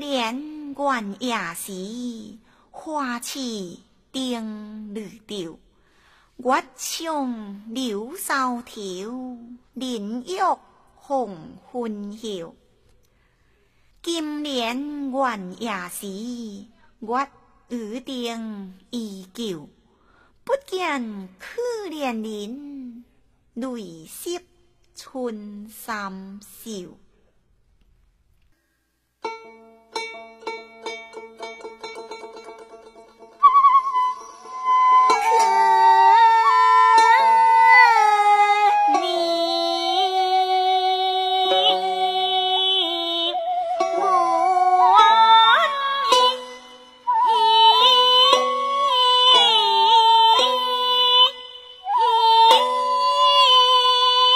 怜观夜时，花期定绿调。月上柳梢头，林玉红昏晓。金莲愿夜时，月雨定依旧。不见可怜人，泪湿春衫袖。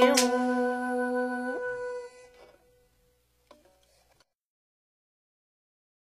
you.